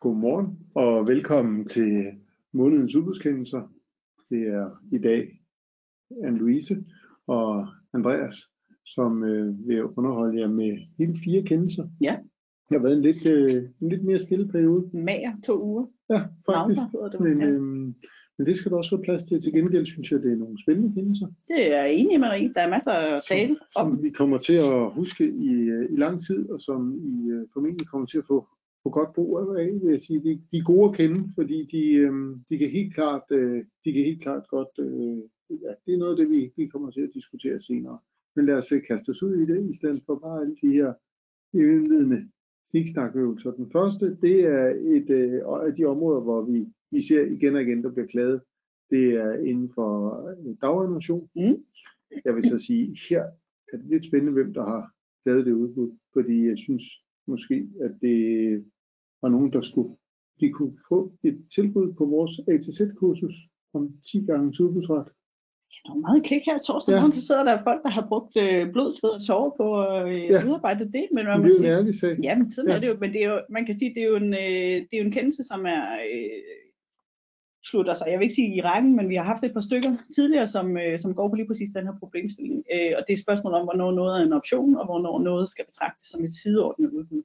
Godmorgen og velkommen til månedens udbudskendelser. Det er i dag Anne-Louise og Andreas, som øh, vil underholde jer med hele fire kendelser. Ja. Det har været en lidt, øh, en lidt mere stille periode. Mager to uger. Ja, faktisk. Det. Men, ja. øhm, men det skal der også være plads til. Til gengæld synes jeg, det er nogle spændende kendelser, Det er jeg enig i. Der er masser at tale om. som vi kommer til at huske i, øh, i lang tid, og som I øh, formentlig kommer til at få, få godt brug af, vil jeg sige. De, de er gode at kende, fordi de, øh, de, kan helt klart, øh, de kan helt klart godt, øh, ja, det er noget af det, vi, vi kommer til at diskutere senere. Men lad os øh, kaste os ud i det, i stedet for bare alle de her indledende sniksnakøvelser. Den første, det er et øh, af de områder, hvor vi, vi ser igen og igen, der bliver klaget. Det er inden for øh, daginnovation. Mm. Jeg vil så sige, her er det lidt spændende, hvem der har lavet det udbud, fordi jeg synes måske, at det var nogen, der skulle, de kunne få et tilbud på vores ATZ-kursus om 10 gange udbudsret. Der er meget klik her torsdag Ja. morgen, så sidder der folk, der har brugt øh, blod, sved og tårer på at øh, Ja. udarbejde det. Men man det er jo en ærlig sag. ja, men Ja. er det jo. Men det er jo, man kan sige, det er jo en, øh, det er jo en kendelse, som er øh, slutter sig. Jeg vil ikke sige i rækken, men vi har haft et par stykker tidligere, som, øh, som går på lige præcis den her problemstilling. Øh, og det er et spørgsmål om, hvornår noget er en option, og hvornår noget skal betragtes som et sideordnet udbud.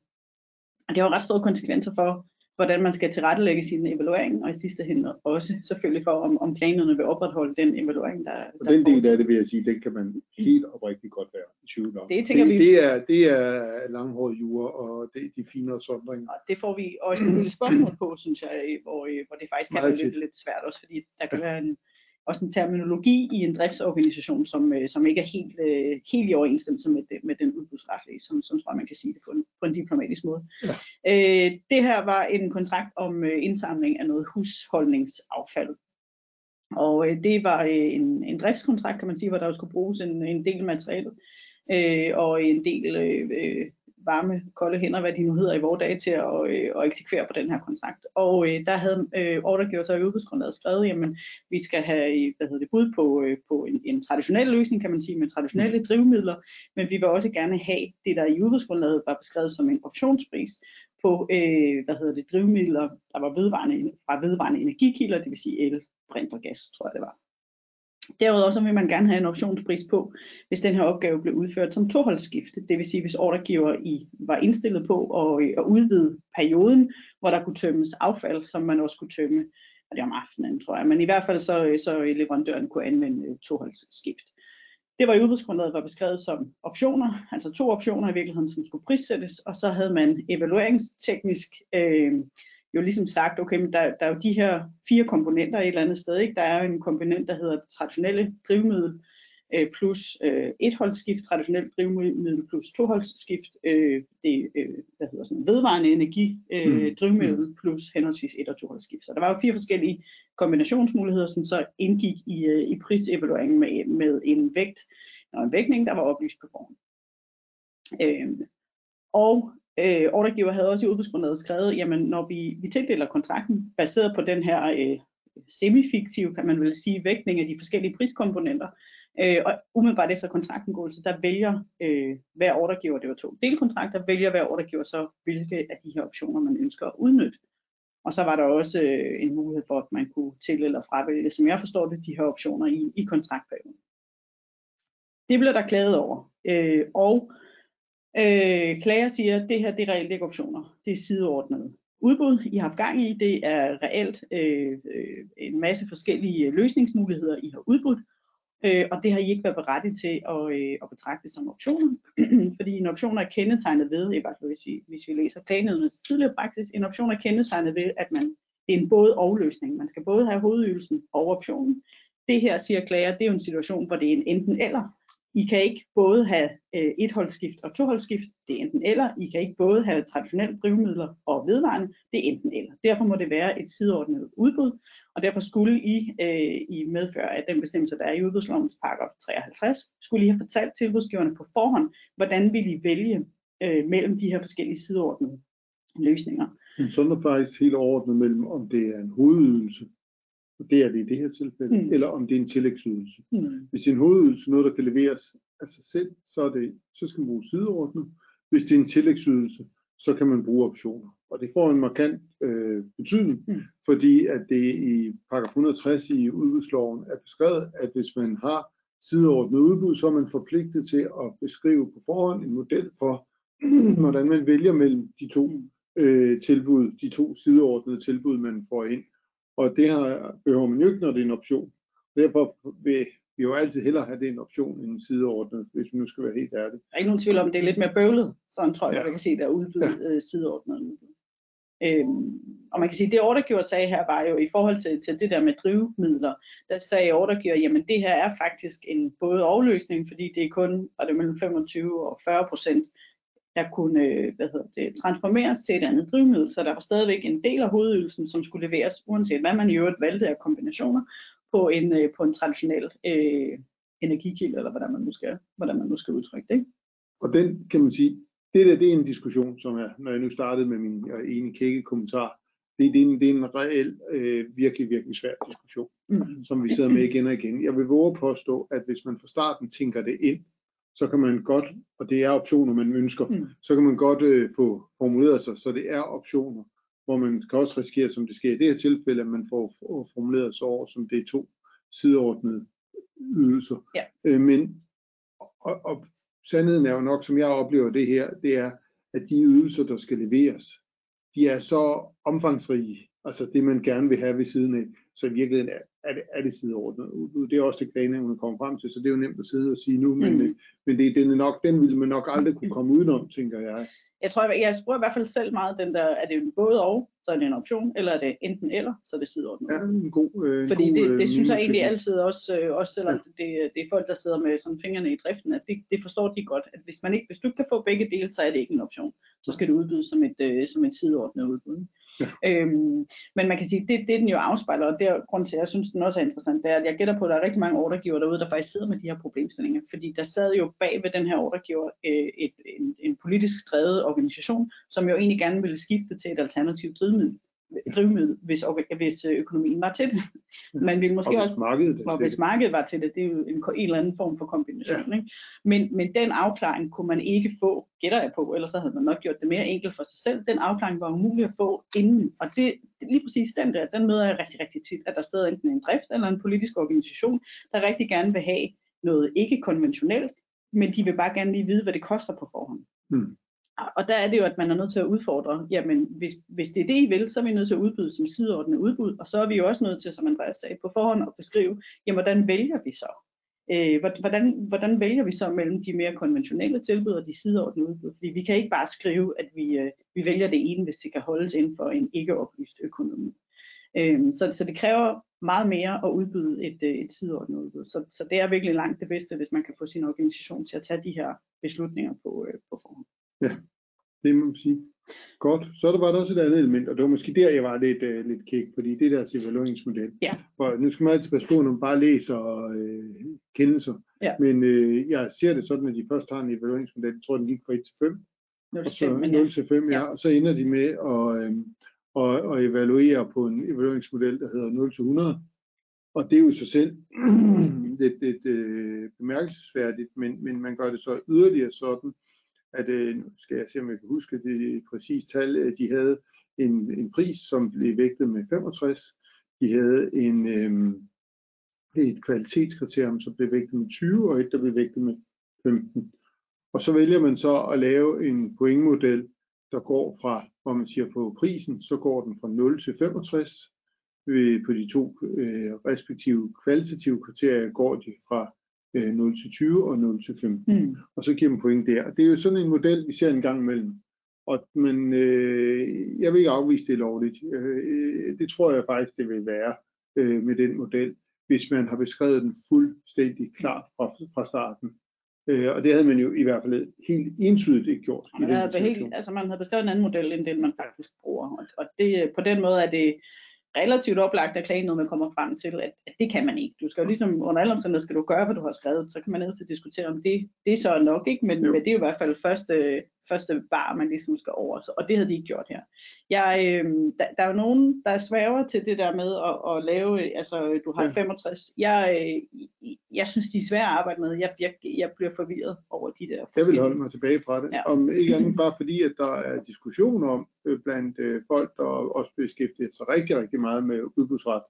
Og det har jo ret store konsekvenser for, hvordan man skal tilrettelægge sin evaluering, og i sidste ende også selvfølgelig for, om, om planerne vil opretholde den evaluering, der, Og der den del af det vil jeg sige, den kan man helt oprigtigt godt være i tvivl om. Det tænker det, vi- det, er, det er langhåret jura, og det de finere sondringer. Og det får vi også en lille spørgsmål på, synes jeg, hvor, hvor det faktisk kan være lidt, lidt svært også, fordi der kan være en, også en terminologi i en driftsorganisation, som, øh, som ikke er helt, øh, helt i overensstemmelse med, det, med den udbudsretlige, som, som tror jeg, man kan sige det på en, på en diplomatisk måde. Ja. Øh, det her var en kontrakt om øh, indsamling af noget husholdningsaffald. Og øh, det var øh, en, en driftskontrakt, kan man sige, hvor der jo skulle bruges en, en del materiale øh, og en del øh, øh, varme, kolde hænder, hvad de nu hedder i vores dage, til at, øh, at eksekvere på den her kontrakt. Og øh, der havde øh, ordregiver så i udbudsgrundlaget skrevet, jamen vi skal have hvad hedder det, bud på, øh, på en, en traditionel løsning, kan man sige, med traditionelle drivmidler, men vi vil også gerne have det, der i udbudsgrundlaget var beskrevet som en optionspris på øh, hvad hedder det, drivmidler, der var vedvarende, fra vedvarende energikilder, det vil sige el, brint og gas, tror jeg det var. Derudover så vil man gerne have en optionspris på, hvis den her opgave blev udført som toholdsskifte. Det vil sige, hvis ordregiver i var indstillet på at, at udvide perioden, hvor der kunne tømmes affald, som man også kunne tømme, og det er om aftenen, tror jeg. Men i hvert fald så, så leverandøren kunne anvende toholdsskift. Det var i udbudsgrundlaget var beskrevet som optioner, altså to optioner i virkeligheden, som skulle prissættes, og så havde man evalueringsteknisk øh, jo ligesom sagt, okay, men der, der er jo de her fire komponenter et eller andet sted. Ikke? Der er jo en komponent, der hedder det traditionelle drivmiddel, øh, plus øh, etholdsskift, traditionelt drivmiddel plus toholdsskift, øh, det øh, hvad hedder sådan, vedvarende energi øh, Mm. drivmiddel plus henholdsvis et- og toholdsskift. Så der var jo fire forskellige kombinationsmuligheder, som så indgik i, øh, i prisevalueringen med, med en vægt og en vægtning, der var oplyst på forhånd. Øh, og øh, ordregiver havde også i udbudsgrundlaget skrevet, jamen når vi, vi tildeler kontrakten baseret på den her øh, semifiktive, kan man vel sige, vægtning af de forskellige priskomponenter, øh, og umiddelbart efter kontraktindgåelse, der vælger øh, hver ordregiver, det var to delkontrakter, vælger hver ordregiver så, hvilke af de her optioner man ønsker at udnytte. Og så var der også øh, en mulighed for, at man kunne til- eller fravælge, som jeg forstår det, de her optioner i, i kontraktperioden. Det blev der klaget over. Øh, og øh, klager siger, at det her det er reelt ikke optioner. Det er sideordnet udbud, I har haft gang i. Det er reelt øh, øh, en masse forskellige øh, løsningsmuligheder, I har udbudt. Øh, og det har I ikke været berettiget til at, øh, at betragte som optioner, fordi en option er kendetegnet ved, i hvert fald hvis vi, hvis vi læser klagenødens tidligere praksis, en option er kendetegnet ved, at man, det er en både og løsning. Man skal både have hovedydelsen og optionen. Det her, siger klager, det er jo en situation, hvor det er en enten eller. I kan ikke både have øh, etholdsskift og toholdsskift, det er enten eller. I kan ikke både have traditionelle drivmidler og vedvarende, det er enten eller. Derfor må det være et sideordnet udbud, og derfor skulle I øh, i medfør af den bestemmelse, der er i udbudslovens paragraf 53, skulle I have fortalt tilbudsgiverne på forhånd, hvordan vil I vælge øh, mellem de her forskellige sideordnede løsninger. Men sådan er faktisk helt overordnet mellem, om det er en hovedydelse, det er det i det her tilfælde, Mm. mm. eller om det er en tillægsydelse. Hmm. Hvis det er en hovedydelse, noget der kan leveres af sig selv, så, er det, så skal man bruge sideordnet. Hvis det er en tillægsydelse, så kan man bruge optioner. Og det får en markant øh, betydning, Mm. fordi at det i paragraf 160 i udbudsloven er beskrevet, at hvis man har sideordnet udbud, så er man forpligtet til at beskrive på forhånd en model for, hvordan man vælger mellem de to øh, tilbud, de to sideordnede tilbud, man får ind. Og det har, behøver man jo ikke, når det er en option. Derfor vil vi jo altid hellere have det en option end en sideordnet, hvis vi nu skal være helt ærlige. Der er ikke nogen tvivl om, det er lidt mere bøvlet, sådan tror jeg, Ja. man kan sige, der er udbyde ja. sideordnet udbud. Øhm, og man kan sige, det ordregiver sagde her var jo i forhold til, til det der med drivmidler, der sagde ordregiver, jamen det her er faktisk en både overløsning, fordi det er kun og det er mellem 25 og 40 procent, der kunne øh, hvad hedder det, transformeres til et andet drivmiddel, så der var stadigvæk en del af hovedydelsen, som skulle leveres, uanset hvad man i øvrigt valgte af kombinationer, på en, øh, på en traditionel øh, energikilde, eller hvordan man nu skal, hvordan man nu skal udtrykke det. Ikke? Og den kan man sige, det der det er en diskussion, som er, når jeg nu startede med min jeg er enig kække kommentar, det, det, er en, det er en reel, øh, virkelig, virkelig svær diskussion, Mm. som vi sidder med igen og igen. Jeg vil våge at påstå, at hvis man fra starten tænker det ind, så kan man godt, og det er optioner, man ønsker, Mm. så kan man godt øh, få formuleret sig, så det er optioner, hvor man kan også risikere, som det sker i det her tilfælde, at man får formuleret sig over, som det er to sideordnede ydelser. Ja. Øh, men, og, og sandheden er jo nok, som jeg oplever det her, det er, at de ydelser, der skal leveres, de er så omfangsrige, altså det man gerne vil have ved siden af, så i virkeligheden er, er det, er det sideordnet. Det er også det klagenævnet kommer frem til, så det er jo nemt at sidde og sige nu, men, Mm. øh, men det, den, er nok, den ville man nok aldrig kunne komme udenom, tænker jeg. Jeg tror, jeg, jeg bruger i hvert fald selv meget den der, er det en både og, så er det en option, eller er det enten eller, så er det sideordnet. Ja, en god, øh, en Fordi god, det, øh, det synes jeg egentlig altid også, øh, også selvom det, det er folk, der sidder med sådan fingrene i driften, at det, det forstår de godt, at hvis, man ikke, hvis du ikke kan få begge dele, så er det ikke en option. Så skal det udbydes som et, øh, som et sideordnet udbud. Ja. Øhm, men man kan sige, det, det den jo afspejler, og det er grund til, at jeg synes, den også er interessant, det er, at jeg gætter på, at der er rigtig mange ordregiver derude, der faktisk sidder med de her problemstillinger. Fordi der sad jo bag ved den her ordregiver øh, et, en, en politisk drevet organisation, som jo egentlig gerne ville skifte til et alternativt drivmiddel, drivmiddel hvis, hvis øh, økonomien var til det. Man ville måske og også hvis markedet er og hvis det. markedet var til det, det er jo en, en eller anden form for kombination. Ikke? Men, men den afklaring kunne man ikke få, gætter jeg på, ellers så havde man nok gjort det mere enkelt for sig selv. Den afklaring var umulig at få inden. Og det, lige præcis den der, den møder jeg rigtig, rigtig tit, at der stadig enten en drift eller en politisk organisation, der rigtig gerne vil have noget ikke konventionelt, men de vil bare gerne lige vide, hvad det koster på forhånd. Mm. Og der er det jo, at man er nødt til at udfordre, jamen hvis, hvis det er det, I vil, så er vi nødt til at udbyde som sideordnet udbud, og så er vi jo også nødt til, som Andreas sagde, på forhånd at beskrive, jamen hvordan vælger vi så? Øh, hvordan, hvordan vælger vi så mellem de mere konventionelle tilbud og de sideordnede udbud? Fordi vi kan ikke bare skrive, at vi, øh, vi vælger det ene, hvis det kan holdes inden for en ikke oplyst økonomi. Øh, så, så det kræver meget mere at udbyde et, øh, et sideordnet udbud. Så, så det er virkelig langt det bedste, hvis man kan få sin organisation til at tage de her beslutninger på, øh, på forhånd. Det må man sige. Godt, så der var der også et andet element, og det var måske der, jeg var lidt, øh, lidt kæk, fordi det der evalueringsmodel. Ja. Og nu skal man altid passe på, når man bare læser øh, kendelser. Ja. Men øh, jeg ser det sådan, at de først har en evalueringsmodel, jeg tror den gik fra 1 til 5, 0 og til så 5, men 0 ja. til 5, ja. Ja. og så ender de med at, øh, at, at evaluere på en evalueringsmodel, der hedder 0 til 100. Og det er jo i sig selv lidt, lidt øh, bemærkelsesværdigt, men, men man gør det så yderligere sådan, at øh, nu skal jeg se, om jeg kan huske det præcise tal, øh, de havde en, en pris, som blev vægtet med 65. De havde en, øh, et kvalitetskriterium, som blev vægtet med 20, og et, der blev vægtet med 15. Og så vælger man så at lave en pointmodel, der går fra, hvor man siger på prisen, så går den fra 0 til 65. Øh, på de to øh, respektive kvalitative kriterier går de fra øh, 0 til 20 og 0 til 15 Mm. og så giver man point der. Og det er jo sådan en model, vi ser en gang imellem. Og, men øh, jeg vil ikke afvise det lovligt. Øh, det tror jeg faktisk, det vil være øh, med den model, hvis man har beskrevet den fuldstændig klart fra, fra starten. Øh, og det havde man jo i hvert fald helt entydigt ikke gjort. Og i man, den havde helt, altså man havde beskrevet en anden model, end den man faktisk bruger. Og, og det, på den måde er det relativt oplagt at klage noget, man kommer frem til, at, at det kan man ikke. Du skal jo ligesom, under alle omstændigheder skal du gøre, hvad du har skrevet, så kan man altid diskutere, om det, det så er nok, ikke? Men, Jo. men det er jo i hvert fald første, første bar, man ligesom skal over, så, og det havde de ikke gjort her. Jeg, øh, der, der er jo nogen, der sværger til det der med at, at lave, altså du har Ja. 65, jeg, øh, jeg synes, de er svære at arbejde med, jeg, jeg, jeg bliver forvirret over de der Jeg vil holde mig tilbage fra det. Ja. Om ikke andet bare fordi, at der er diskussion om øh, blandt øh, folk, der også beskæftiger sig rigtig, rigtig meget med udbudsret,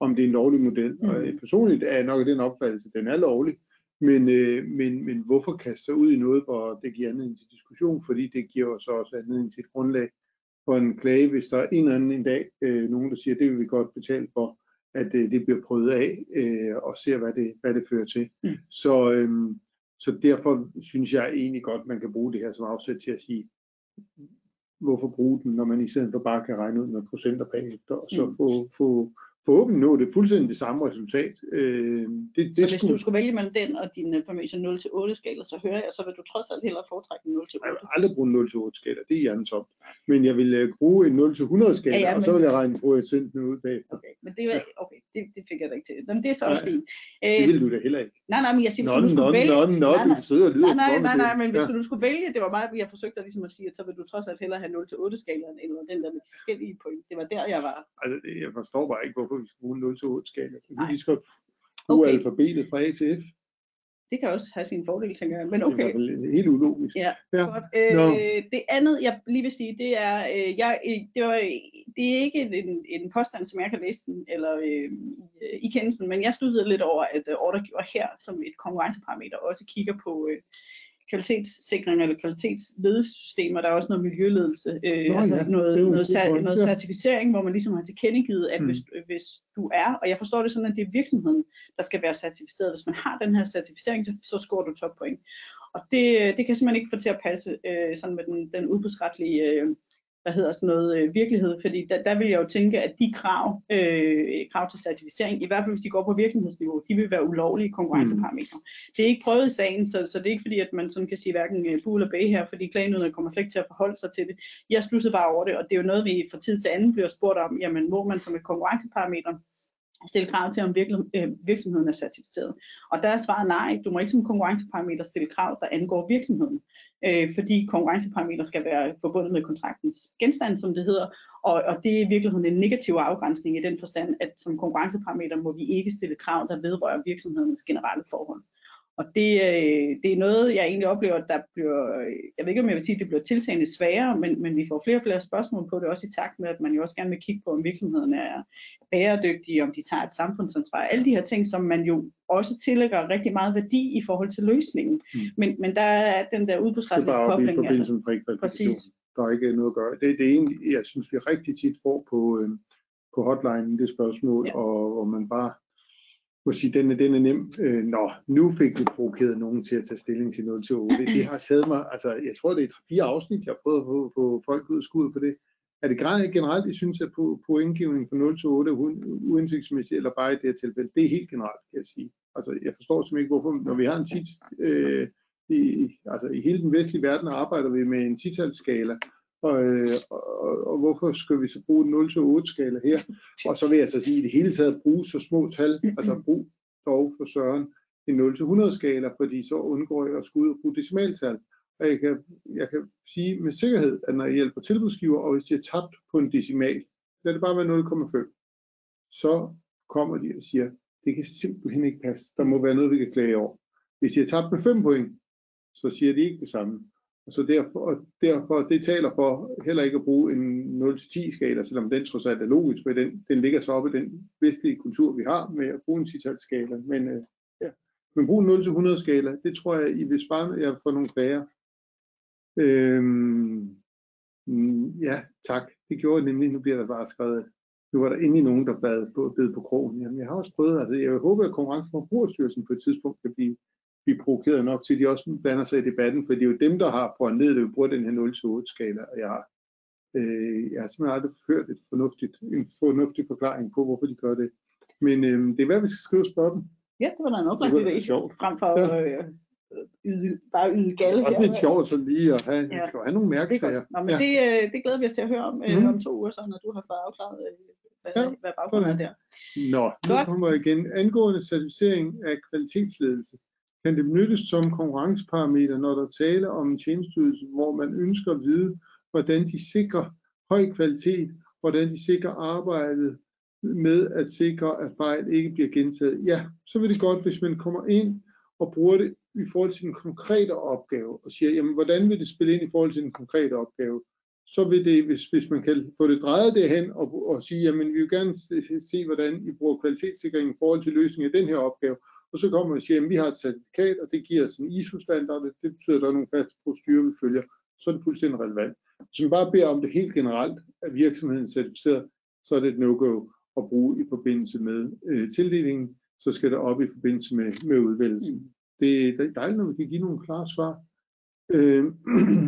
om det er en lovlig model. Mm. Og øh, personligt er jeg nok af den opfattelse, at den er lovlig. Men, øh, men, men hvorfor kaste sig ud i noget, hvor det giver anledning til diskussion? Fordi det giver jo så også anledning til et grundlag for en klage, hvis der er en eller anden en dag, øh, nogen der siger, det vil vi godt betale for, at øh, det bliver prøvet af øh, og ser, hvad det, hvad det fører til. Mm. Så, øh, så derfor synes jeg egentlig godt, man kan bruge det her som afsæt til at sige, hvorfor bruge den, når man i stedet for bare kan regne ud med procenter bagefter, og så Mm. få, få, forhåbentlig nå det fuldstændig det samme resultat. Øh, det, det Så hvis du skulle vælge mellem den og din øh, famøse 0-8 skala, så hører jeg, så vil du trods alt hellere foretrække en 0-8. Jeg vil aldrig bruge en 0-8 skala, det er hjernetom. Men jeg vil øh, bruge en 0-100 skala, Ja, ja, og så men- vil jeg regne procenten ud bagefter. Okay, men det, var, okay, det, det fik jeg da ikke til. Men det er så også fint. Det Øh, vil du da heller ikke. nej, nej, men jeg siger, hvis Nå, du skulle vælge... nå, nå, Nej, nej. og Nej, nej, nej, nej, men hvis Ja. du skulle vælge, det var meget, jeg forsøgte at, ligesom at sige, at så vil du trods alt hellere have 0-8 skalaen, eller den der med de forskellige point. Det var der, jeg var. Altså, jeg forstår bare ikke, hvorfor vi skal bruge en 0-8 skala. Så vi skal bruge Okay. alfabetet fra A til F. Det kan også have sine fordele, tænker jeg. Men Det er okay. hvert fald helt ulogisk. Ja, Ja. godt. Øh, det andet, jeg lige vil sige, det er, øh, jeg, øh, det, var, det er ikke en, en påstand, som jeg kan læse den, eller øh, i, i kendelsen, men jeg studerede lidt over, at øh, ordregiver her som et konkurrenceparameter også kigger på øh, kvalitetssikring eller kvalitetsledelsessystemer. Der er også noget miljøledelse, øh, Nå altså ja, noget, noget, cer- noget certificering, hvor man ligesom har tilkendegivet, at Mm. hvis, hvis du er, og jeg forstår det sådan, at det er virksomheden, der skal være certificeret. Hvis man har den her certificering, så, så scorer du toppoint. Og det, det kan jeg simpelthen ikke få til at passe øh, sådan med den, den udbudsretlige øh, hvad hedder sådan noget, øh, virkelighed, fordi der, der vil jeg jo tænke, at de krav, øh, krav til certificering, i hvert fald hvis de går på virksomhedsniveau, de vil være ulovlige konkurrenceparametre. Det er ikke prøvet i sagen, så, så det er ikke fordi, at man sådan kan sige hverken øh, bu eller bæ her, fordi klagenøderne kommer slet ikke til at forholde sig til det. Jeg stussede bare over det, og det er jo noget, vi fra tid til anden bliver spurgt om, jamen må man som et konkurrenceparameter stille krav til, om øh, virksomheden er certificeret. Og der er svaret nej, du må ikke som konkurrenceparameter stille krav, der angår virksomheden, øh, fordi konkurrenceparameter skal være forbundet med kontraktens genstand, som det hedder, og, og det er i virkeligheden en negativ afgrænsning i den forstand, at som konkurrenceparameter må vi ikke stille krav, der vedrører virksomhedens generelle forhold. Og det, øh, det er noget, jeg egentlig oplever, at der bliver, jeg ved ikke om jeg vil sige, at det bliver tiltagende sværere, men, men vi får flere og flere spørgsmål på det, også i takt med, at man jo også gerne vil kigge på, om virksomheden er bæredygtige, om de tager et samfundsansvar, alle de her ting, som man jo også tillægger rigtig meget værdi i forhold til løsningen. Mm. Men, men der er den der Det er udbudsretlige bare i kobling. forbindelse med. Præcis. Der er ikke noget at gøre. Det, det er egentlig, jeg synes, vi rigtig tit får på, øh, på hotline det spørgsmål, Ja. og hvor man bare må sige, den er, den er nem. Øh, nå, nu fik vi provokeret nogen til at tage stilling til 0 til 8. Det har taget mig, altså jeg tror, det er fire afsnit, jeg har prøvet at få, få folk ud skud på det. Er det generelt, I synes, at på, indgivningen fra 0 til 8 er u- uindsigtsmæssigt, eller bare i det her tilfælde? Det er helt generelt, kan jeg sige. Altså, jeg forstår simpelthen ikke, hvorfor, når vi har en tit, øh, i, altså, i hele den vestlige verden arbejder vi med en titalsskala, og, øh, og, og hvorfor skal vi så bruge en 0-8 skala her? Og så vil jeg så sige, i det hele taget bruge så små tal, altså brug dog for søren en 0-100 skala, fordi så undgår jeg at skulle ud og bruge decimaltal. Og jeg kan, jeg kan sige med sikkerhed, at når jeg hjælper tilbudsgiver, og hvis de er tabt på en decimal, lad det bare være 0,5, så kommer de og siger, det kan simpelthen ikke passe, der må være noget, vi kan klage over. Hvis de er tabt med 5 point, så siger de ikke det samme. Og så derfor, og derfor, det taler for heller ikke at bruge en 0-10 skala, selvom den trods alt er logisk, for den, den ligger så oppe i den vestlige kultur, vi har med at bruge en 10 skala. Men, øh, ja. Men brug en 0-100 skala, det tror jeg, I vil spare jer for nogle klager. Øhm, ja, tak. Det gjorde jeg nemlig. Nu bliver der bare skrevet, nu var der endelig nogen, der bad på, bed på krogen. Jamen, jeg har også prøvet, altså jeg håber, at Konkurrence- og Forbrugerstyrelsen på et tidspunkt kan blive, blive provokeret nok til, at de også blander sig i debatten, for det er jo dem, der har foranledet, at vi bruger den her 0-8-skala, og jeg har, øh, jeg har simpelthen aldrig hørt et fornuftigt, en fornuftig forklaring på, hvorfor de gør det. Men øh, det er hvad vi skal skrive og spørge dem. Ja, det var da en oplagt idé. sjovt. Frem for Ja. øh, yde, bare yde galle Det er lidt sjovt så lige at have, Ja. skal have nogle er mærkesager. Nå, men Ja. det, øh, det glæder vi os til at høre om øh, Mhm. om to uger, så når du har fået afklaret, øh, hvad, Ja, hvad baggrunden er der. Nå, nu Godt. kommer jeg igen. Angående certificering af kvalitetsledelse kan det benyttes som konkurrenceparameter, når der taler om en tjenestydelse, hvor man ønsker at vide, hvordan de sikrer høj kvalitet, hvordan de sikrer arbejdet med at sikre, at fejl ikke bliver gentaget. Ja, så vil det godt, hvis man kommer ind og bruger det i forhold til den konkrete opgave, og siger, jamen, hvordan vil det spille ind i forhold til den konkrete opgave? Så vil det, hvis, hvis man kan få det drejet derhen og, og sige, jamen, vi vil gerne se, hvordan I bruger kvalitetssikring i forhold til løsningen af den her opgave, og så kommer man og siger, at vi har et certifikat, og det giver os en ISO-standard, det betyder, at der er nogle faste procedurer, vi følger, så er det fuldstændig relevant. Hvis man bare beder om det helt generelt, at virksomheden er certificeret, så er det et no-go at bruge i forbindelse med øh, tildelingen, så skal det op i forbindelse med, med udvælgelsen. Mm. Det, det er dejligt, når vi kan give nogle klare svar. Øh,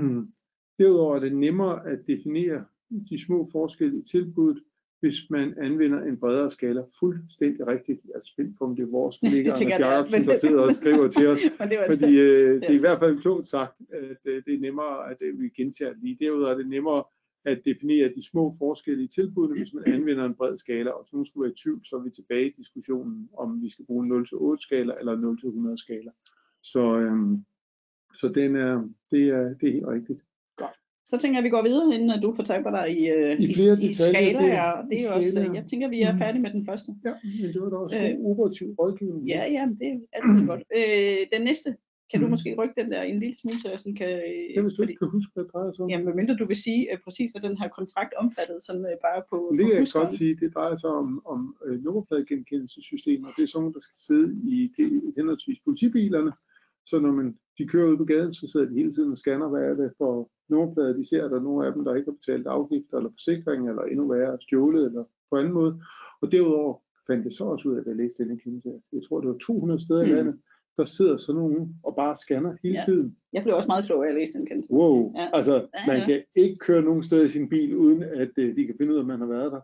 derudover er det nemmere at definere de små forskelle i tilbuddet, hvis man anvender en bredere skala fuldstændig rigtigt. Jeg er spændt på, om det er vores kollega Anders Jacobsen, der sidder og skriver til os. det fordi øh, det er i hvert fald klogt sagt, at øh, det er nemmere, at øh, vi gentager lige. Derudover er det nemmere at definere de små forskelle i tilbudene, hvis man anvender en bred skala. Og hvis nogen skulle være i tvivl, så er vi tilbage i diskussionen, om vi skal bruge en 0-8 skala eller 0-100 skala. Så, øhm, så den er, det, er, det er helt rigtigt. Så tænker jeg, at vi går videre, inden du fortaber dig i, øh, I, flere i, i skala. Det, det er også, jeg tænker, vi er mm. færdige med den første. Ja, men det var da også øh, operativ rådgivning. Ja, ja, det er altid godt. Øh, den næste, kan du mm. måske rykke den der en lille smule, så jeg sådan kan... Ja, hvis du ikke kan huske, hvad det drejer sig om. Jamen, mindre du vil sige uh, præcis, hvad den her kontrakt omfattede, sådan uh, bare på Det kan jeg godt sige, det drejer sig om, om uh, nummerpladegenkendelsessystemer. Det er sådan der skal sidde i det, henholdsvis politibilerne, så når man, de kører ud på gaden, så sidder de hele tiden og scanner, hvad er det for nummerplader, de ser, der er nogle af dem, der ikke har betalt afgifter eller forsikring, eller endnu værre stjålet, eller på anden måde. Og derudover fandt jeg så også ud af, at jeg læste denne kendelse. Jeg tror, det var 200 steder mm. i landet, der sidder sådan nogen og bare scanner hele ja. tiden. Jeg blev også meget klog af at læse den kendelse. Wow, ja. altså ja, man ja. kan ikke køre nogen steder i sin bil, uden at uh, de kan finde ud af, at man har været der.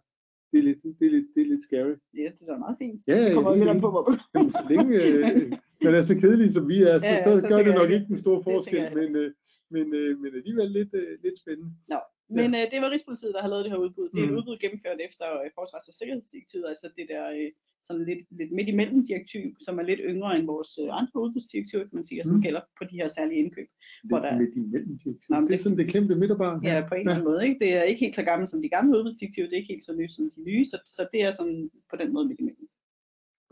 Det er lidt, det er lidt, det er lidt scary. Ja, det er meget fint. Ja, det kommer lidt på, hvor så længe øh, man er så kedelig, som vi er, så, ja, ja, så, så gør det nok ikke den store forskel, men, øh, men, øh, men alligevel lidt, øh, lidt spændende. Nå, men ja. øh, det var Rigspolitiet, der har lavet det her udbud. Det er et mm. udbud gennemført efter øh, forsvars- og sikkerhedsdirektivet, altså det der øh, sådan lidt, lidt midt imellem direktiv, som er lidt yngre end vores øh, andre udbudsdirektiver, kan man sige, som mm. gælder på de her særlige indkøb. Lidt hvor der, midt imellem direktiv. det er sådan det klemte midterbarn. Ja, på en eller anden måde. Ikke? Det er ikke helt så gammelt som de gamle udbudsdirektiver, det er ikke helt så nyt som de nye, så, så det er sådan på den måde midt imellem.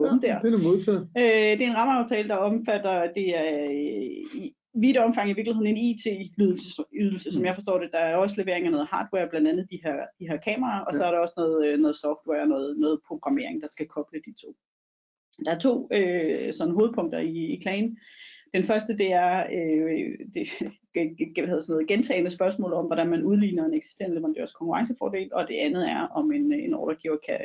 Ja, der. det er modtaget. Øh, det er en rammeaftale, der omfatter, det er øh, i, vidt omfang i virkeligheden en IT-ydelse, som mm. jeg forstår det. Der er også levering af noget hardware, blandt andet de her, de her kameraer, og ja. så er der også noget, øh, noget software, noget, noget programmering, der skal koble de to. Der er to øh, sådan hovedpunkter i, i klagen. Den første, det er øh, det, hvad hedder sådan noget, gentagende spørgsmål om, hvordan man udligner en eksisterende leverandørs konkurrencefordel, og det andet er, om en, en ordregiver kan,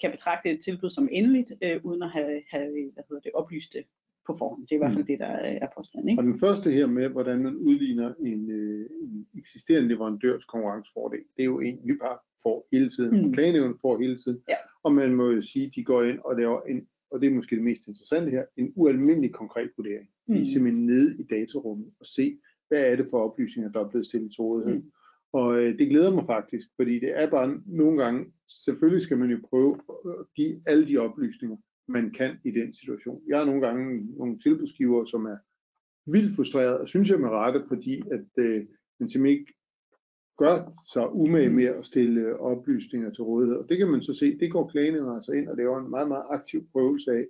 kan betragte et tilbud som endeligt, øh, uden at have, have hvad hedder det, oplyste på forhånd. Det er i hvert fald mm. det, der er påstanden. Ikke? Og den første her med, hvordan man udligner en, øh, en eksisterende leverandørs konkurrencefordel, det er jo en, vi bare får hele tiden. Mm. Klagenævnen får hele tiden. Ja. Og man må jo sige, at de går ind og laver en, og det er måske det mest interessante her, en ualmindelig konkret vurdering. Mm. Vi er simpelthen nede i datarummet og se, hvad er det for oplysninger, der er blevet stillet til rådighed. Mm. Og øh, det glæder mig faktisk, fordi det er bare nogle gange, selvfølgelig skal man jo prøve at give alle de oplysninger, man kan i den situation. Jeg har nogle gange nogle tilbudsgiver, som er vildt frustreret, og synes jeg med rette, fordi at øh, man simpelthen ikke gør sig umage med at stille øh, oplysninger til rådighed. Og det kan man så se, det går klagene altså ind og laver en meget, meget aktiv prøvelse af.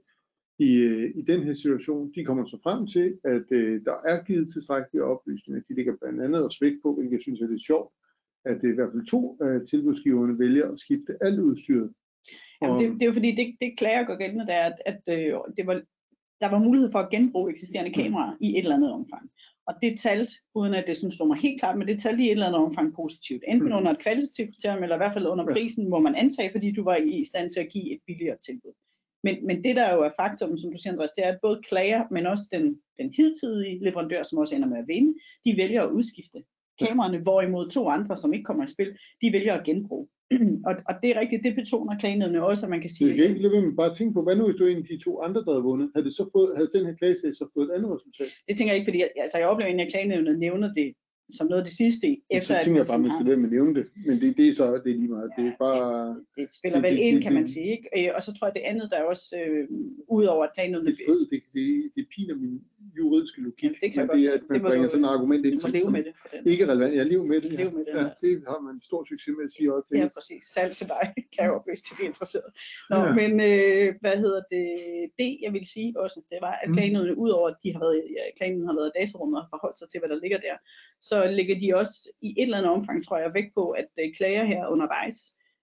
I, øh, I den her situation, de kommer så frem til, at øh, der er givet tilstrækkelige oplysninger. De ligger blandt andet og svægt på, hvilket jeg synes er lidt sjovt, at det i hvert fald to af tilbudsgiverne vælger at skifte alt udstyret Jamen, det, det er jo fordi, det, det klager går gældende, der, at, at øh, det var, der var mulighed for at genbruge eksisterende mm. kameraer i et eller andet omfang. Og det talt, uden at det sådan stod mig helt klart, men det talte i et eller andet omfang positivt. Enten mm. under et kvalitativt kriterium, eller i hvert fald under prisen, må man antage, fordi du var i stand til at give et billigere tilbud. Men, men det der jo er faktum, som du siger Andreas, det er, at både klager, men også den, den hidtidige leverandør, som også ender med at vinde, de vælger at udskifte kameraerne, hvorimod to andre, som ikke kommer i spil, de vælger at genbruge. og, og det er rigtigt, det betoner klagenødene også, at man kan sige... Det kan ikke lade med bare tænke på, hvad nu hvis du en af de to andre, der havde vundet, havde, det så fået, havde den her klagesag så fået et andet resultat? Det tænker jeg ikke, fordi altså, jeg oplever, at klagenødene nævner det som noget af det sidste, efter så tænker jeg bare, at man skal være med nævne det, men det, det er så det er lige meget. Ja, det er bare... Det, det spiller det, vel det, ind, det, kan man sige. Ikke? Øh, og så tror jeg, det andet, der er også, øh, ud over at planerne... Det, det, det, det, det piner min juridiske logik, ja, det kan men det er, at man bringer sådan et argument ind, som, leve med det, ikke relevant. Jeg lever med det. Ja. med det, ja, det har man stor succes med at sige også. Ja, præcis. Salg til dig, kan jeg oplyse til de interesserede. Nå, ja. men øh, hvad hedder det? Det, jeg vil sige også, det var, at klagenødene, mm. udover at de har været, ja, klagenødene har været datarummet og forholdt sig til, hvad der ligger der, så ligger de også i et eller andet omfang, tror jeg, væk på, at øh, klager her undervejs,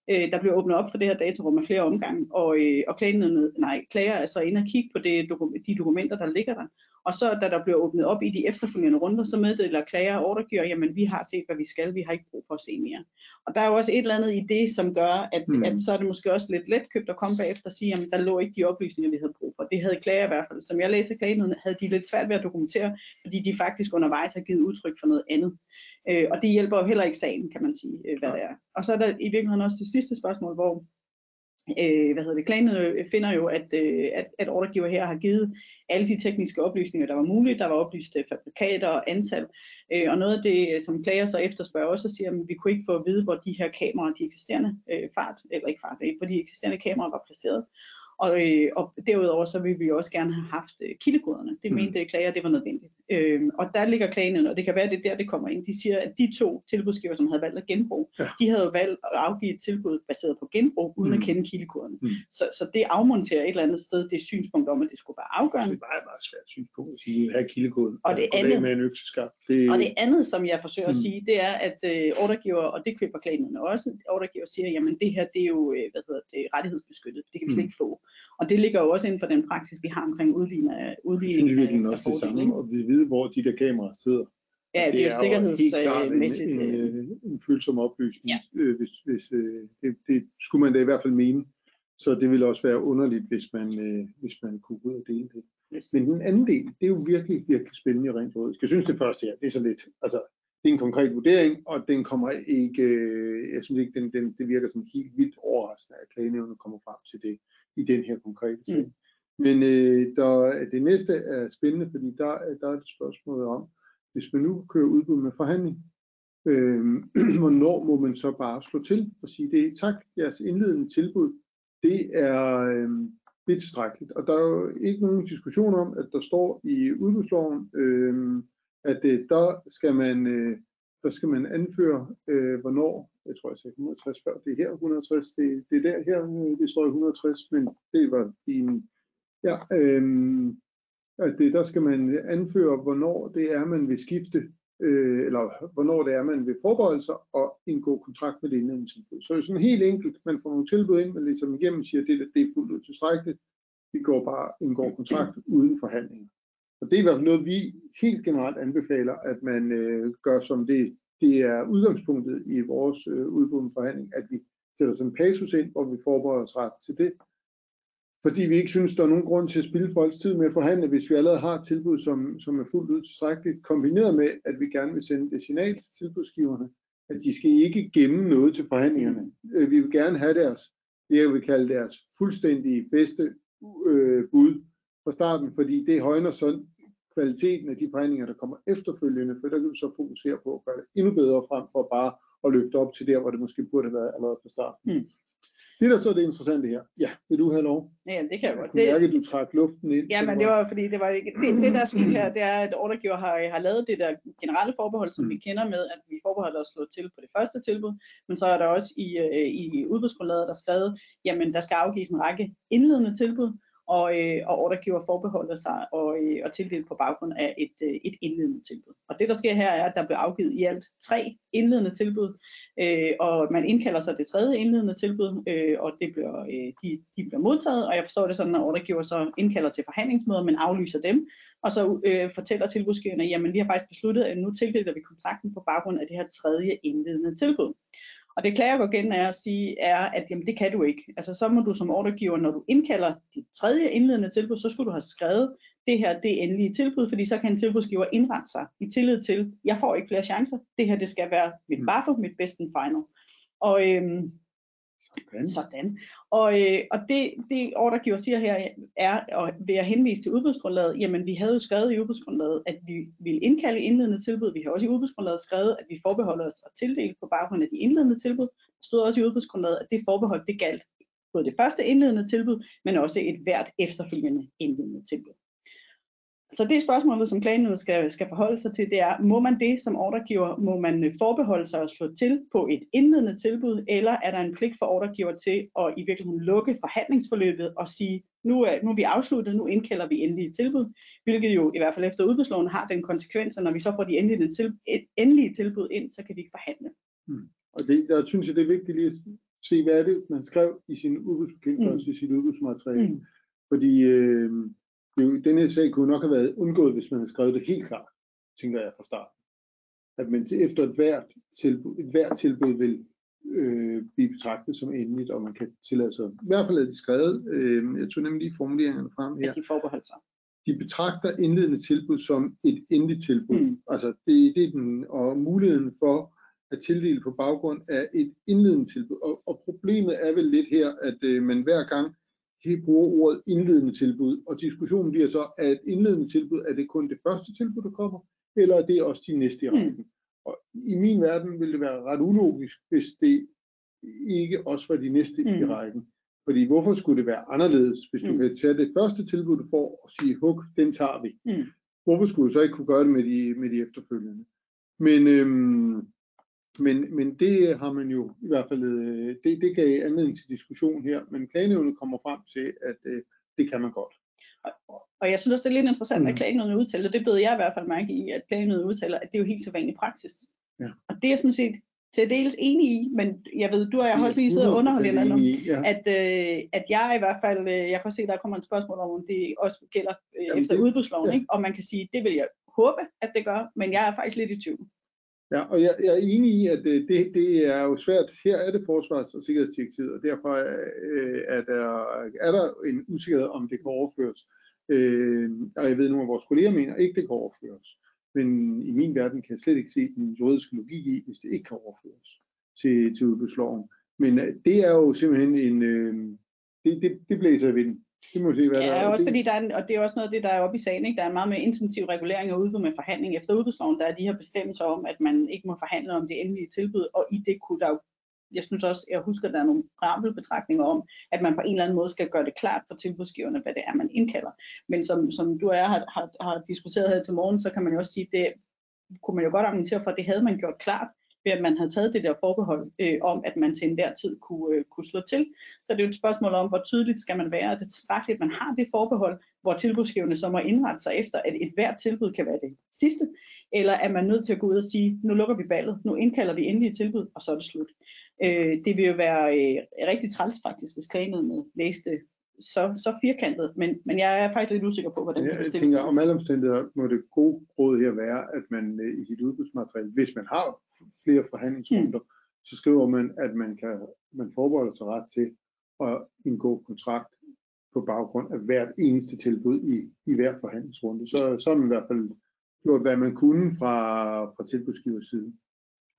øh, der bliver åbnet op for det her datarum af flere omgange, og, øh, og klagerne, nej, klager er så inde og kigge på det, de dokumenter, der ligger der, og så da der bliver åbnet op i de efterfølgende runder, så meddeler klager og ordregiver, jamen vi har set, hvad vi skal, vi har ikke brug for at se mere. Og der er jo også et eller andet i det, som gør, at, mm. at så er det måske også lidt let købt at komme bagefter og sige, jamen der lå ikke de oplysninger, vi havde brug for. Det havde klager i hvert fald. Som jeg læser klagen, havde de lidt svært ved at dokumentere, fordi de faktisk undervejs har givet udtryk for noget andet. Øh, og det hjælper jo heller ikke sagen, kan man sige, øh, hvad ja. det er. Og så er der i virkeligheden også det sidste spørgsmål, hvor øh, hvad hedder det, klagene øh, finder jo, at, øh, at, at ordregiver her har givet alle de tekniske oplysninger, der var mulige. Der var oplyst øh, fabrikater og antal. Øh, og noget af det, øh, som klager så efterspørger også, siger, at vi kunne ikke få at vide, hvor de her kameraer, de eksisterende øh, fart, eller ikke fart, hvor de eksisterende kameraer var placeret. Og, øh, og derudover så vil vi også gerne have haft øh, kildekoderne. Det mm. mente klager, det var nødvendigt. Øh, og der ligger klagen, og det kan være, det er der, det kommer ind. De siger, at de to tilbudsgiver, som havde valgt at genbruge, ja. de havde valgt at afgive et tilbud baseret på genbrug, uden mm. at kende kildekoderne. Mm. Så, så det afmonterer et eller andet sted det synspunkt om, at det skulle være afgørende. Det er meget, meget svært synspunkt at sige, at have kildekoden og det, andet, med en Det... og det andet, som jeg forsøger mm. at sige, det er, at øh, ordregiver, og det køber klagen også, ordregiver siger, jamen det her, det er jo øh, hvad hedder det, rettighedsbeskyttet. Det kan vi slet mm. ikke få. Og det ligger jo også inden for den praksis, vi har omkring udligning af udligning. Jeg synes også det samme, og vi ved, hvor de der kameraer sidder. Ja, det, det er jo sikkerhedsmæssigt. En, en, en, en følsom oplysning, ja. øh, hvis, hvis øh, det, det skulle man da i hvert fald mene. Så det ville også være underligt, hvis man, øh, hvis man kunne gå ud og dele det. Yes. Men den anden del, det er jo virkelig, virkelig spændende rent råd. Jeg synes det første her, det er så lidt, altså det er en konkret vurdering, og den kommer ikke, øh, jeg synes ikke, den, den, det virker som helt vildt overraskende, at klagenævnet kommer frem til det i den her konkrete sag. Mm. Men øh, der, det næste er spændende, fordi der, der er det spørgsmålet om, hvis man nu kører udbud med forhandling, øh, hvornår må man så bare slå til og sige, det er tak, jeres indledende tilbud, det er, øh, det er tilstrækkeligt. Og der er jo ikke nogen diskussion om, at der står i udbudsloven, øh, at øh, der skal man øh, der skal man anføre, øh, hvornår, jeg tror jeg sagde 160 før, det er her 160, det, det er der her, øh, det står i 160, men det var i en, ja, øh, at det, der skal man anføre, hvornår det er, man vil skifte, øh, eller hvornår det er, man vil forberede sig og indgå kontrakt med det indledende tilbud. Så det er sådan helt enkelt, man får nogle tilbud ind, man ligesom igennem siger, det, det er fuldt ud tilstrækkeligt, vi går bare indgår kontrakt uden forhandlinger. Og det er i hvert fald noget, vi helt generelt anbefaler, at man øh, gør som det, det er udgangspunktet i vores øh, udbudende forhandling, at vi sætter sådan en pasus ind, hvor vi forbereder os ret til det. Fordi vi ikke synes, der er nogen grund til at spille folks tid med at forhandle, hvis vi allerede har et tilbud, som, som er fuldt ud tilstrækkeligt, kombineret med, at vi gerne vil sende det signal til tilbudsgiverne, at de skal ikke gemme noget til forhandlingerne. Øh, vi vil gerne have deres, det jeg vil kalde deres fuldstændig bedste øh, bud fra starten, fordi det højner sådan kvaliteten af de forhandlinger, der kommer efterfølgende, for der kan vi så fokusere på at gøre det endnu bedre frem for bare at løfte op til der, hvor det måske burde have været allerede fra starten. Mm. Det der så er det interessante her. Ja, vil du have lov? Ja, det kan jeg godt. Kunne mærke, at du trak luften ind. Ja, men det var fordi, det var ikke, det, det der sker her, det er, at ordregiver har, har lavet det der generelle forbehold, som mm. vi kender med, at vi forbeholder os slå til på det første tilbud, men så er der også i, øh, i udbudsgrundlaget, der er skrevet, jamen der skal afgives en række indledende tilbud, og, øh, og ordregiver forbeholder sig og, øh, og tildelt på baggrund af et, øh, et indledende tilbud. Og det der sker her er, at der bliver afgivet i alt tre indledende tilbud, øh, og man indkalder sig det tredje indledende tilbud, øh, og det bliver, øh, de, de bliver modtaget, og jeg forstår det sådan, at ordregiver så indkalder til forhandlingsmøder, men aflyser dem, og så øh, fortæller tilbudsgiverne, jamen vi har faktisk besluttet, at nu tildeler vi kontrakten på baggrund af det her tredje indledende tilbud. Og det klager går igen er at sige, er, at jamen, det kan du ikke. Altså så må du som ordregiver, når du indkalder dit tredje indledende tilbud, så skulle du have skrevet, det her det endelige tilbud, fordi så kan en tilbudsgiver indrette sig i tillid til, jeg får ikke flere chancer, det her det skal være mit mm. bare for mit best and final. Og, øhm, sådan. Sådan. Og, øh, og det, det ordregiver siger her er, og ved at henvise til udbudsgrundlaget, jamen vi havde jo skrevet i udbudsgrundlaget, at vi ville indkalde indledende tilbud. Vi har også i udbudsgrundlaget skrevet, at vi forbeholder os at tildele på baggrund af de indledende tilbud. Der stod også i udbudsgrundlaget, at det forbehold det galt både det første indledende tilbud, men også et hvert efterfølgende indledende tilbud. Så det spørgsmålet, som klagenødet skal, skal forholde sig til, det er, må man det som ordregiver, må man øh, forbeholde sig at slå til på et indledende tilbud, eller er der en pligt for ordregiver til at i virkeligheden lukke forhandlingsforløbet og sige, nu er, nu er vi afsluttet, nu indkalder vi endelige tilbud, hvilket jo i hvert fald efter udbudsloven har den konsekvens, at når vi så får de endelige, til, endelige tilbud ind, så kan vi ikke forhandle. Mm. Og det, der synes jeg, det er vigtigt lige at se, hvad er det, man skrev i sin udbudsbekendtgørelse, mm. i sit udbudsmateriale. Mm. Fordi øh, det, denne sag kunne nok have været undgået, hvis man havde skrevet det helt klart, tænker jeg fra starten. At man efter et hvert tilbud, et hvert tilbud vil øh, blive betragtet som endeligt, og man kan tillade sig, i hvert fald er det skrevet, øh, jeg tog nemlig lige formuleringerne frem her. At de forbeholdt sig. De betragter indledende tilbud som et endeligt tilbud. Mm. Altså det, det er den, og muligheden for at tildele på baggrund af et indledende tilbud. Og, og problemet er vel lidt her, at øh, man hver gang bruger ordet indledende tilbud, og diskussionen bliver så, at indledende tilbud, er det kun det første tilbud, der kommer, eller er det også de næste i mm. rækken? Mm. Og i min verden vil det være ret ulogisk, hvis det ikke også var de næste mm. i rækken. Fordi hvorfor skulle det være anderledes, hvis du mm. kan tage det første tilbud, du får, og sige, hug, den tager vi. Mm. Hvorfor skulle du så ikke kunne gøre det med de, med de efterfølgende? Men, øhm, men, men det har man jo i hvert fald, øh, det, det gav anledning til diskussion her, men klagenævnet kommer frem til, at øh, det kan man godt. Og jeg synes også, det er lidt interessant, at mm. klagenævnet udtaler, det beder jeg i hvert fald mærke i, at klagenævnet udtaler, at det er jo helt til vanlig praksis. Ja. Og det er sådan set til dels enig i, men jeg ved, du og jeg har også lige siddet og underholdt hinanden om, ja. at, øh, at jeg i hvert fald, øh, jeg kan se, der kommer et spørgsmål om, om det også gælder øh, Jamen efter det, udbudsloven, ja. ikke? og man kan sige, det vil jeg håbe, at det gør, men jeg er faktisk lidt i tvivl. Ja, og jeg, jeg er enig i, at øh, det, det er jo svært. Her er det forsvars- og sikkerhedsdirektivet, og derfor øh, er, der, er der en usikkerhed, om det kan overføres. Øh, og jeg ved at nogle af vores kolleger mener ikke, det kan overføres. Men i min verden kan jeg slet ikke se den juridiske logik i, hvis det ikke kan overføres til, til udbudsloven. Men øh, det er jo simpelthen en... Øh, det, det, det blæser i vinden. Det må se, hvad ja, der er. Også fordi der er, en, og det er også noget af det, der er oppe i sagen. Ikke? Der er meget mere intensiv regulering af udbud med forhandling. Efter udbudsloven, der er de her bestemmelser om, at man ikke må forhandle om det endelige tilbud, og i det kunne der jo jeg synes også, jeg husker, at der er nogle rampelbetragtninger om, at man på en eller anden måde skal gøre det klart for tilbudsgiverne, hvad det er, man indkalder. Men som, som du og jeg har, har, har diskuteret her til morgen, så kan man jo også sige, det kunne man jo godt argumentere for, at det havde man gjort klart ved at man havde taget det der forbehold øh, om, at man til enhver tid kunne, øh, kunne slå til. Så det er jo et spørgsmål om, hvor tydeligt skal man være. Det er tilstrækkeligt, at man har det forbehold, hvor tilbudsgiverne så må indrette sig efter, at et hvert tilbud kan være det sidste, eller er man nødt til at gå ud og sige, nu lukker vi ballet, nu indkalder vi endelige tilbud, og så er det slut. Øh, det vil jo være øh, rigtig træls faktisk, hvis klagenødene læste så, så firkantet, men, men jeg er faktisk lidt usikker på, hvordan ja, det Jeg tænker, om alle omstændigheder må det gode råd her være, at man øh, i sit udbudsmateriale, hvis man har flere forhandlingsrunder, mm. så skriver man, at man kan man forbereder sig ret til at indgå kontrakt på baggrund af hvert eneste tilbud i, i hver forhandlingsrunde. Så, så har man i hvert fald gjort, hvad man kunne fra, fra tilbudsgivers side.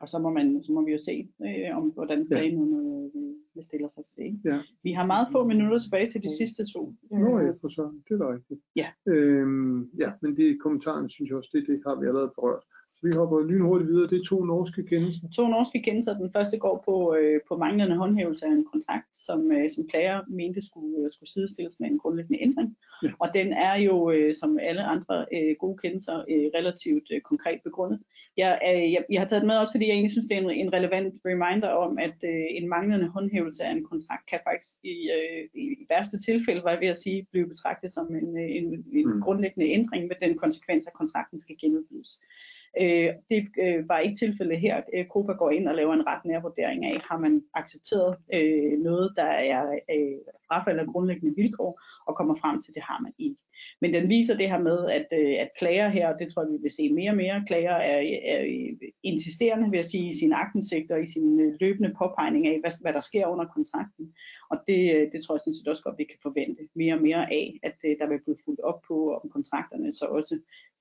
Og så må, man, så må vi jo se, øh, om hvordan klagenødene ja. Øh, stiller sig til det. Ja. Vi har meget få minutter tilbage til de sidste to. Nå ja, for så. Det er da rigtigt. Ja. Øhm, ja, men de kommentarerne synes jeg også, det, det har vi allerede berørt. Vi hopper lynhurtigt videre. Det er to norske kendelser. To norske kendelser. Den første går på, øh, på manglende håndhævelse af en kontrakt, som, øh, som klager mente skulle, øh, skulle sidestilles med en grundlæggende ændring. Ja. Og den er jo, øh, som alle andre øh, gode kendelser, øh, relativt øh, konkret begrundet. Jeg, øh, jeg, jeg har taget med også, fordi jeg egentlig synes, det er en, en relevant reminder om, at øh, en manglende håndhævelse af en kontrakt kan faktisk i, øh, i værste tilfælde, var jeg ved at sige, blive betragtet som en, en, en mm. grundlæggende ændring med den konsekvens, at kontrakten skal genudbydes. Øh, det øh, var ikke tilfældet her. Øh, Copa går ind og laver en ret nær vurdering af, har man accepteret øh, noget, der er øh, frafald af grundlæggende vilkår, og kommer frem til, at det har man ikke. Men den viser det her med, at, øh, at klager her, og det tror jeg, vi vil se mere og mere, klager er, er insisterende, vil jeg sige, i sin agtensigt og i sin øh, løbende påpegning af, hvad, hvad der sker under kontrakten. Og det, øh, det tror jeg sådan set også godt, vi kan forvente mere og mere af, at øh, der vil blive fuldt op på, om kontrakterne så også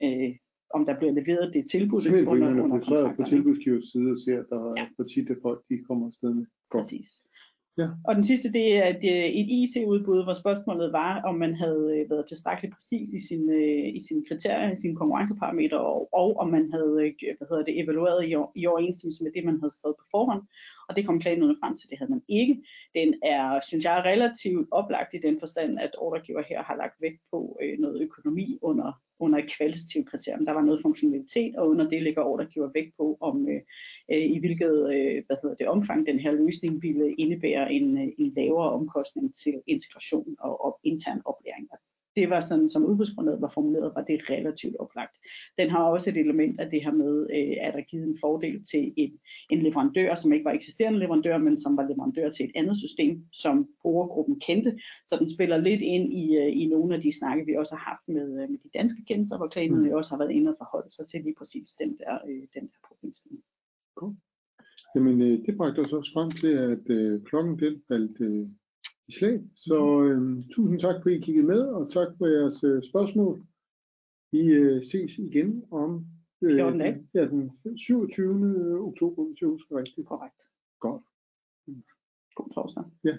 øh, om der bliver leveret det tilbud. Simpelthen under, under, under på tilbudsgivers side og ser, at der ja. er for tit, at folk de kommer afsted med. Godt. Præcis. Ja. Og den sidste, det er et, øh, et IT-udbud, hvor spørgsmålet var, om man havde øh, været tilstrækkeligt præcis i sine, i sine kriterier, i sine konkurrenceparametre, og, og om man havde hvad hedder det, evalueret i, i overensstemmelse med det, man havde skrevet på forhånd. Og det kom klagenødende frem til, det havde man ikke. Den er, synes jeg, relativt oplagt i den forstand, at ordregiver her har lagt vægt på øh, noget økonomi under, under et kvalitativt kriterium. Der var noget funktionalitet, og under det ligger der gjorde vægt på, om øh, øh, i hvilket øh, hvad hedder det, omfang den her løsning ville indebære en, øh, en lavere omkostning til integration og, og intern oplæring. Og det var sådan, som udbudsgrundlaget var formuleret, var det relativt oplagt. Den har også et element af det her med, øh, at der givet en fordel til et, en leverandør, som ikke var eksisterende leverandør, men som var leverandør til et andet system, som brugergruppen kendte. Så den spiller lidt ind i, øh, i nogle af de snakke, vi også har haft med, øh, med de danske kendelser, hvor klagen mm. også har været inde og forholde sig til lige præcis den der, øh, den der problemstilling. Cool. Jamen, øh, det bragte os også frem til, at øh, klokken den faldt øh, slag. Så øh, tusind tak, fordi I kiggede med, og tak for jeres øh, spørgsmål. Vi øh, ses igen om øh, 14 dage. Ja, den 27. oktober, hvis jeg husker rigtigt. Korrekt. Godt. God torsdag. Ja.